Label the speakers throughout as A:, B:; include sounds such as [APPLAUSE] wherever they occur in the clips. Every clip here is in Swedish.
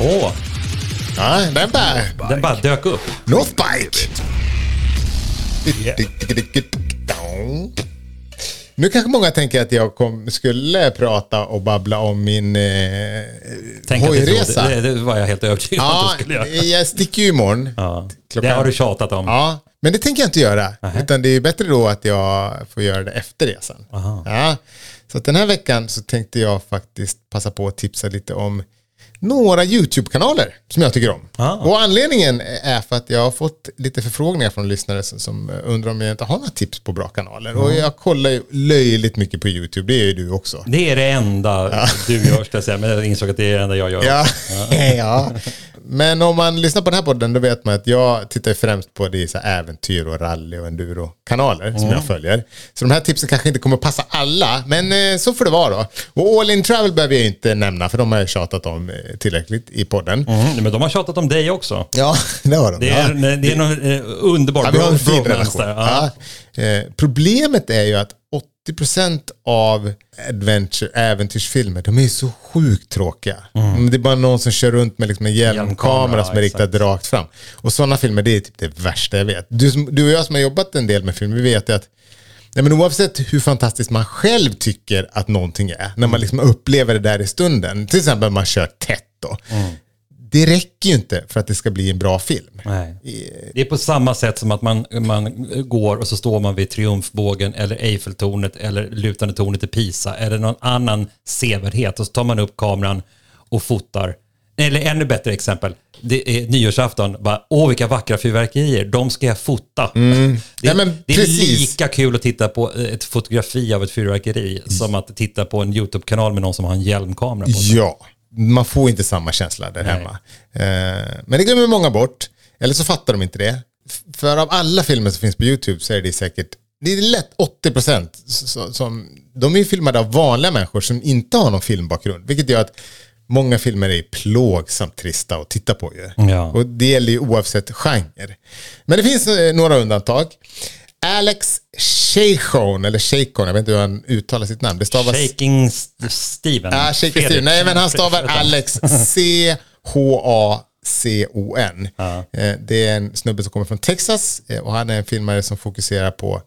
A: Åh,
B: Ja, den bara...
A: den bara dök upp.
B: Northbike! Nu kanske många tänker att jag kom, skulle prata och babbla om min eh,
A: Tänk att det,
B: hojresa.
A: det, det var jag helt övertygad om
B: Ja,
A: att du skulle göra.
B: jag sticker ju imorgon.
A: Ja. Det har du tjatat om.
B: Ja, men det tänker jag inte göra. Utan det är bättre då att jag får göra det efter resan.
A: Aha.
B: Ja, så den här veckan så tänkte jag faktiskt passa på att tipsa lite om några YouTube-kanaler som jag tycker om.
A: Ah.
B: Och anledningen är för att jag har fått lite förfrågningar från lyssnare som, som undrar om jag inte har några tips på bra kanaler. Och jag kollar ju löjligt mycket på YouTube, det är ju du också.
A: Det är det enda du gör, ska jag säga. Men jag insåg att det är det enda jag gör.
B: Ja. [LAUGHS] ja. Men om man lyssnar på den här podden då vet man att jag tittar främst på det så äventyr och rally och enduro-kanaler som jag följer. Så de här tipsen kanske inte kommer passa alla, men eh, så får det vara då. Och All In Travel behöver jag inte nämna för de har jag tjatat om eh, tillräckligt i podden.
A: Mm, men de har tjatat om dig också.
B: Ja, [LAUGHS] det har de.
A: Det är,
B: ja.
A: det är någon eh, underbar
B: Ja, vi har en fin relation.
A: Ja.
B: Ja. Problemet är ju att 80% av adventure, äventyrsfilmer, de är så sjukt tråkiga. Mm, Det är bara någon som kör runt med liksom en hjälmkamera som är riktad
A: exakt.
B: rakt fram. Och sådana filmer, det är typ det värsta jag vet. Du, du och jag som har jobbat en del med film, vi vet att Nej, men oavsett hur fantastiskt man själv tycker att någonting är, när man liksom upplever det där i stunden, till exempel man kör tätt då, det räcker ju inte för att det ska bli en bra film.
A: Nej. Det är på samma sätt som att man, man går och så står man vid Triumfbågen eller Eiffeltornet eller lutande tornet i Pisa eller någon annan sevärdhet och så tar man upp kameran och fotar. Eller ännu bättre exempel, det är nyårsafton, bara, åh vilka vackra fyrverkerier, de ska jag fota. Det,
B: Mm. Ja, men
A: det är lika kul att titta på ett fotografi av ett fyrverkeri som att titta på en YouTube-kanal med någon som har en hjälmkamera på sig.
B: Ja, man får inte samma känsla där hemma. Eh, men det glömmer många bort. Eller så fattar de inte det. För av alla filmer som finns på YouTube så är det säkert, det är lätt 80% så- som, de är filmade av vanliga människor som inte har någon filmbakgrund. Vilket gör att många filmer är plågsamt trista att titta på ju.
A: Ja.
B: Och det gäller ju oavsett genre. Men det finns eh, några undantag. Alex Shachon, eller Shachon, jag vet inte hur han uttalar sitt namn. Det stavas...
A: Shaking St- Steven.
B: Ja,
A: Fredrik.
B: Steven. Nej, men han stavar Alex C-H-A-C-O-N. Eh, Det är en snubbe som kommer från Texas eh, och han är en filmare som fokuserar på,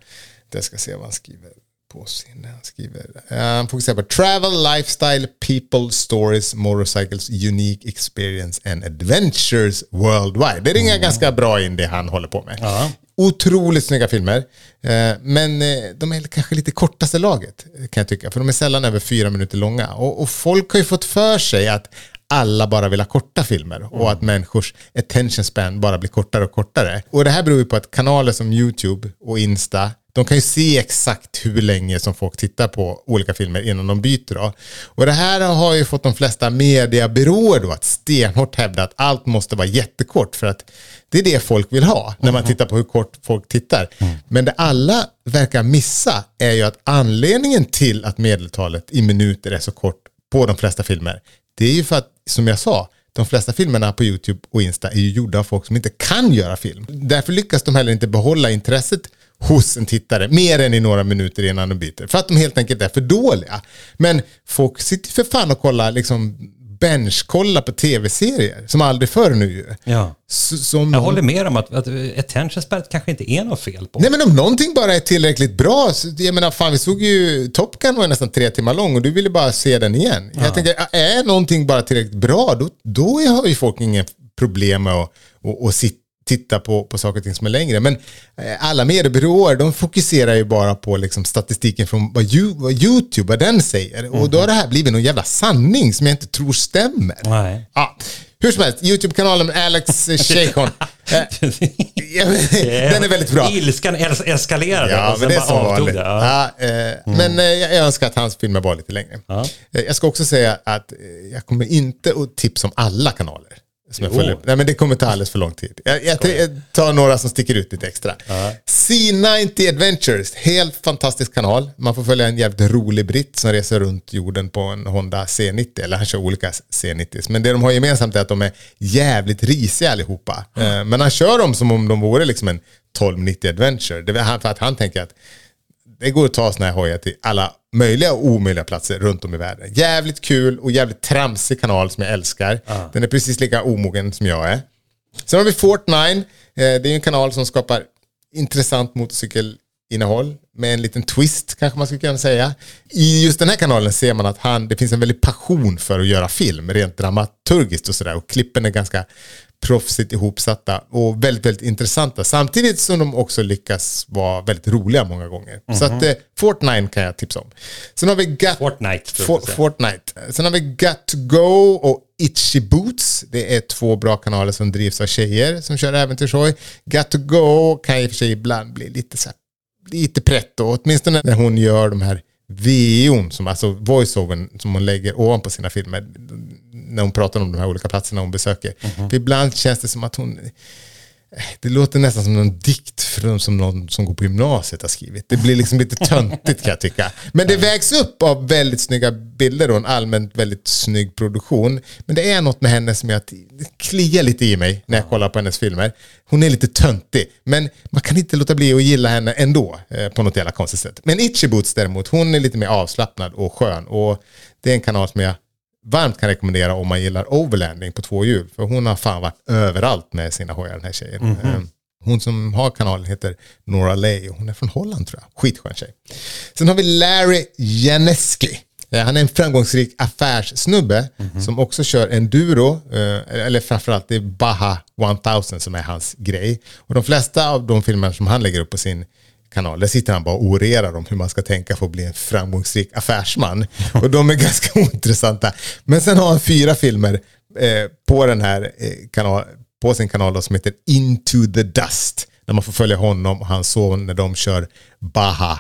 B: jag ska se vad han skriver på sin, han skriver, eh, han fokuserar på travel, lifestyle, people, stories, motorcycles, unique experience and adventures worldwide. Det ringer ganska bra in det han håller på med.
A: Ja.
B: Otroligt snygga filmer. Eh, men eh, de är kanske lite kortaste laget kan jag tycka. För de är sällan över fyra minuter långa. Och, och folk har ju fått för sig att alla bara vill ha korta filmer. Och att människors attention span bara blir kortare och kortare. Och det här beror ju på att kanaler som YouTube och Insta de kan ju se exakt hur länge som folk tittar på olika filmer innan de byter. Då. Och det här har ju fått de flesta mediebyråer då att stenhårt hävda att allt måste vara jättekort för att det är det folk vill ha när man tittar på hur kort folk tittar. Men det alla verkar missa är ju att anledningen till att medeltalet i minuter är så kort på de flesta filmer, det är ju för att, som jag sa, de flesta filmerna på YouTube och Insta är ju gjorda av folk som inte kan göra film. Därför lyckas de heller inte behålla intresset hos en tittare mer än i några minuter innan de byter. För att de helt enkelt är för dåliga. Men folk sitter för fan och kollar liksom benchkolla på tv-serier som aldrig förr nu ju.
A: Ja.
B: Som
A: Jag håller med om att, att attention span kanske inte är något fel på.
B: Nej men om någonting bara är tillräckligt bra, så, jag menar fan vi såg ju Top Gun var nästan tre timmar lång och du ville bara se den igen. Jag tänker, är någonting bara tillräckligt bra, då, då har ju folk ingen problem med att, att, att sitta titta på, på saker och ting som är längre. Men eh, alla mediebyråer de fokuserar ju bara på liksom, statistiken från vad, you, vad YouTube, vad den säger. Och då har det här blivit någon jävla sanning som jag inte tror stämmer.
A: Nej.
B: Ja, hur som helst, YouTube-kanalen Alex Shachon. [LAUGHS] Eh, den är väldigt bra.
A: Ilskan es- eskalerade
B: Ja,
A: och
B: men
A: sen
B: det är
A: bara avtog det. Ja.
B: Ja, eh, Men eh, jag önskar att hans filmer var lite längre.
A: Ja.
B: Eh, Jag ska också säga att jag kommer inte att tipsa om alla kanaler. Som jag följer. Nej, men det kommer ta alldeles för lång tid. Jag, jag, jag tar några som sticker ut lite extra. C90 Adventures, helt fantastisk kanal. Man får följa en jävligt rolig britt som reser runt jorden på en Honda C90. Eller han kör olika C90. Men det de har gemensamt är att de är jävligt risiga allihopa. Eh, Men han kör dem som om de vore liksom en 1290 Adventure. Det är för att han tänker att Det går att ta såna här hojar till alla möjliga och omöjliga platser runt om i världen. Jävligt kul och jävligt tramsig kanal som jag älskar. Den är precis lika omogen som jag är. Sen har vi Fortnine. Eh, Det är en kanal som skapar intressant motorcykelinnehåll med en liten twist kanske man skulle kunna säga. I just den här kanalen ser man att han, det finns en väldig passion för att göra film rent dramaturgiskt och sådär och klippen är ganska proffsigt ihopsatta och väldigt, väldigt intressanta. Samtidigt som de också lyckas vara väldigt roliga många gånger. Så att eh, Fortnine kan jag tipsa om. Sen har vi Got
A: Fortnite,
B: For. Fortnite. Sen har vi Got to Go och Itchy Boots. Det är två bra kanaler som drivs av tjejer som kör äventyrshoj. Got to Go kan i och för sig ibland bli lite så här, lite pretto. Åtminstone när hon gör de här VO'n, som alltså voiceovern som hon lägger ovanpå sina filmer. När hon pratar om de här olika platserna hon besöker. För ibland känns det som att hon det låter nästan som någon dikt från, som någon som går på gymnasiet har skrivit. Det blir liksom lite töntigt kan jag tycka. Men det vägs upp av väldigt snygga bilder och en allmänt väldigt snygg produktion. Men det är något med henne som jag kliar lite i mig när jag kollar på hennes filmer. Hon är lite töntig, men man kan inte låta bli att gilla henne ändå eh, på något jävla konstigt sätt. Men Itchy Boots däremot, hon är lite mer avslappnad och skön. Och det är en kanal som jag varmt kan rekommendera om man gillar overlanding på två hjul. För hon har fan varit överallt med sina hojar den här tjejen. Eh, Hon som har kanalen heter Nora Lay och hon är från Holland tror jag. Skitskön tjej. Sen har vi Larry Janeski. Eh, Han är en framgångsrik affärssnubbe som också kör enduro, eh, eller framförallt det är Baha 1000 som är hans grej. Och de flesta av de filmer som han lägger upp på sin kanal, där sitter han bara och orerar om hur man ska tänka för att bli en framgångsrik affärsman. Och de är [LAUGHS] ganska ointressanta. Men sen har han fyra filmer eh, på den här eh, kanal, på sin kanal då, som heter Into the Dust. Där man får följa honom och hans son när de kör Baha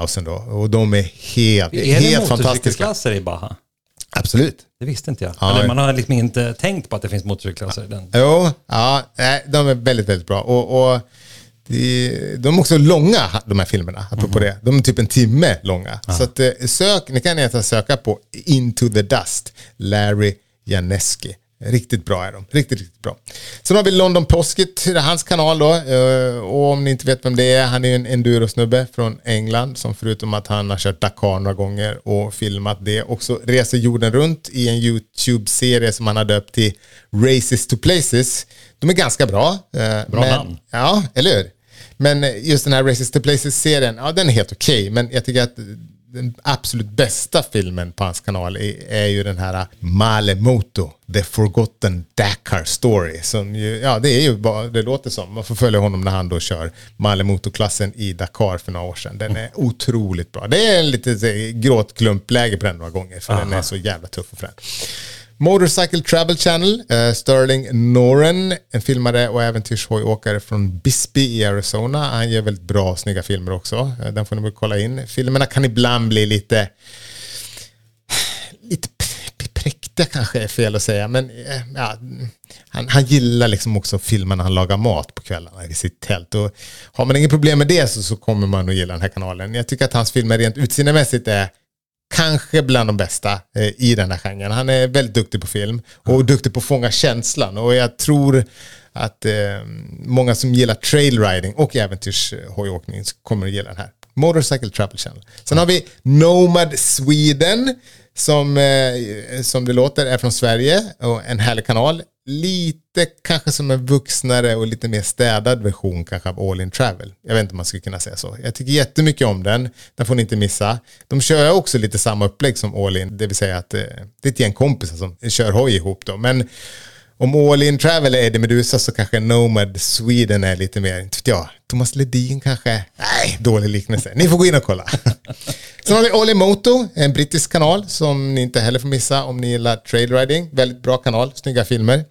B: 1000 då. Och de är helt,
A: Är det
B: helt fantastiska.
A: motorcykelklasser i Baha?
B: Absolut.
A: Det visste inte jag.
B: Ja.
A: Eller man har liksom inte tänkt på att det finns motorcykelklasser i den.
B: Jo, ja, de är väldigt, väldigt bra. Och, och de är också långa, de här filmerna, apropå det. De är typ en timme långa. Så att, eh, sök, ni kan egentligen söka på Into the Dust, Larry Janeski. Riktigt bra är de. Riktigt, riktigt bra. Sen har vi London är hans kanal då. eh, Och om ni inte vet vem det är, han är ju en enduro-snubbe från England som förutom att han har kört Dakar några gånger och filmat det också reser jorden runt i en YouTube-serie som han har döpt till Races to Places. De är ganska bra. eh,
A: Bra
B: men,
A: namn.
B: Ja, eller hur? Men just den här Races to Places-serien, ja den är helt okej. men jag tycker att den absolut bästa filmen på hans kanal är, är ju den här Malemoto, The Forgotten Dakar Story. Som ju, ja, det är ju bara, det låter som. Man får följa honom när han då kör Malemoto-klassen i Dakar för några år sedan. Den är otroligt bra. Det är lite så här, gråtklumpläge på den några gånger, för den är så jävla tuff och frän. Motorcycle Travel Channel, eh, Sterling Noren, en filmare och äventyrshojåkare från Bisbee i Arizona. Han gör väldigt bra och snygga filmer också. Eh, den får ni väl kolla in. Filmerna kan ibland bli lite, lite präktiga kanske är fel att säga, men eh, ja, han, han gillar liksom också filmerna han lagar mat på kvällarna i sitt tält. Och har man inget problem med det så, så kommer man att gilla den här kanalen. Jag tycker att hans filmer rent utseendemässigt är kanske bland de bästa eh, i den här genren. Han är väldigt duktig på film och duktig på att fånga känslan. Och jag tror att eh, många som gillar trailriding och äventyrshojåkning kommer att gilla den här. Motorcycle Travel Channel. Sen har vi Nomad Sweden som, eh, som det låter är från Sverige och en härlig kanal. Lite kanske som en vuxnare och lite mer städad version kanske av All In Travel. Jag vet inte om man skulle kunna säga så. Jag tycker jättemycket om den. Den får ni inte missa. De kör också lite samma upplägg som All In. Det vill säga att eh, det är ett gäng kompisar som kör hoj ihop då. Men om All In Travel är Eddie Meduza så kanske Nomad Sweden är lite mer, inte vet jag, Thomas Ledin kanske? Nej, dålig liknelse. Ni får gå in och kolla. [LAUGHS] Sen har vi Olimoto, en brittisk kanal som ni inte heller får missa om ni gillar trailriding. Väldigt bra kanal, snygga filmer.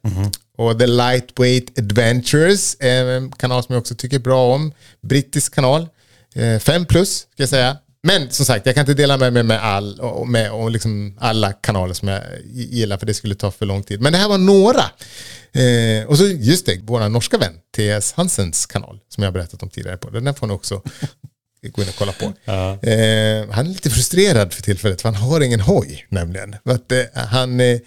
B: Och The Lightweight Adventures, en kanal som jag också tycker bra om. Brittisk kanal. Eh, Fem plus, ska jag säga. Men som sagt, jag kan inte dela med mig med, all, och med och liksom alla kanaler som jag gillar för det skulle ta för lång tid. Men det här var några. Eh, och så just det, vår norska vän T.S. Hansens kanal som jag berättat om tidigare på. Den får ni också [LAUGHS] gå in och kolla på. Eh, han är lite frustrerad för tillfället för han har ingen hoj nämligen. För att, eh, han, eh,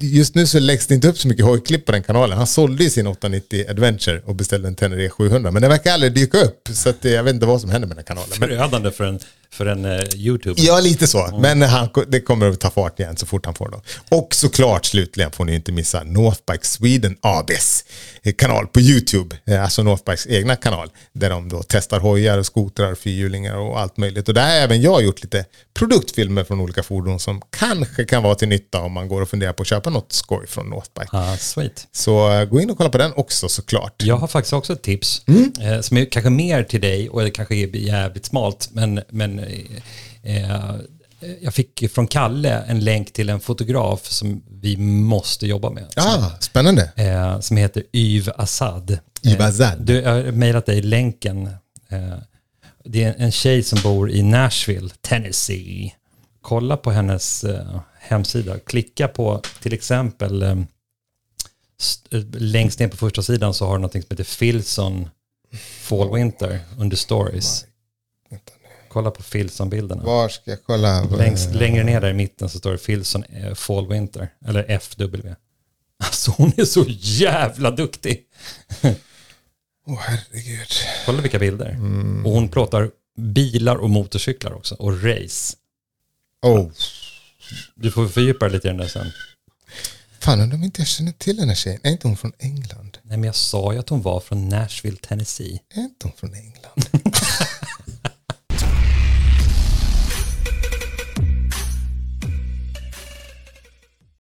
B: Just nu så läggs det inte upp så mycket hojklipp på den kanalen. Han sålde ju sin 890 Adventure och beställde en Tenere 700. Men den verkar aldrig dyka upp. Så att, jag vet inte vad som händer med den kanalen.
A: Förödande för en, för en uh, YouTuber.
B: ja, lite så. Men han, det kommer att ta fart igen så fort han får dem. Och såklart slutligen får ni inte missa Northbike Sweden ABs eh, kanal på YouTube. Eh, Alltså Northbikes egna kanal. Där de då testar hojar, skotrar, fyrhjulingar och allt möjligt. Och där har även jag gjort lite produktfilmer från olika fordon som kanske kan vara till nytta om man går och funderar på att köpa något skoj från Northbike.
A: Ah, sweet.
B: Så eh, gå in och kolla på den också såklart.
A: Jag har faktiskt också ett tips
B: Mm.
A: eh, som är kanske mer till dig och det kanske är jävligt smalt. Men, men eh, eh, jag fick från Kalle en länk till en fotograf som vi måste jobba med.
B: Ah, spännande.
A: Eh, som heter Yv Assad.
B: Yv
A: Eh,
B: Assad.
A: Du, jag har mejlat dig länken. Eh, det är en tjej som bor i Nashville, Tennessee. Kolla på hennes hemsida. Klicka på till exempel st- längst ner på första sidan så har du något som heter Filson Fall Winter under stories.
B: Vänta.
A: Kolla på Filson-bilderna.
B: Var ska jag kolla?
A: Längst, längre ner där i mitten så står det Filson eh, Fall Winter, eller FW. Alltså hon är så jävla duktig.
B: Åh herregud.
A: Kolla vilka bilder.
B: Mm.
A: Och hon plåtar bilar och motorcyklar också, och race.
B: Oh.
A: Du får fördjupa dig lite i den där sen.
B: Fan, om inte jag känner till den här tjejen. Är inte hon från England?
A: Nej men jag sa ju att hon var från Nashville, Tennessee.
B: Är inte hon från England? [LAUGHS]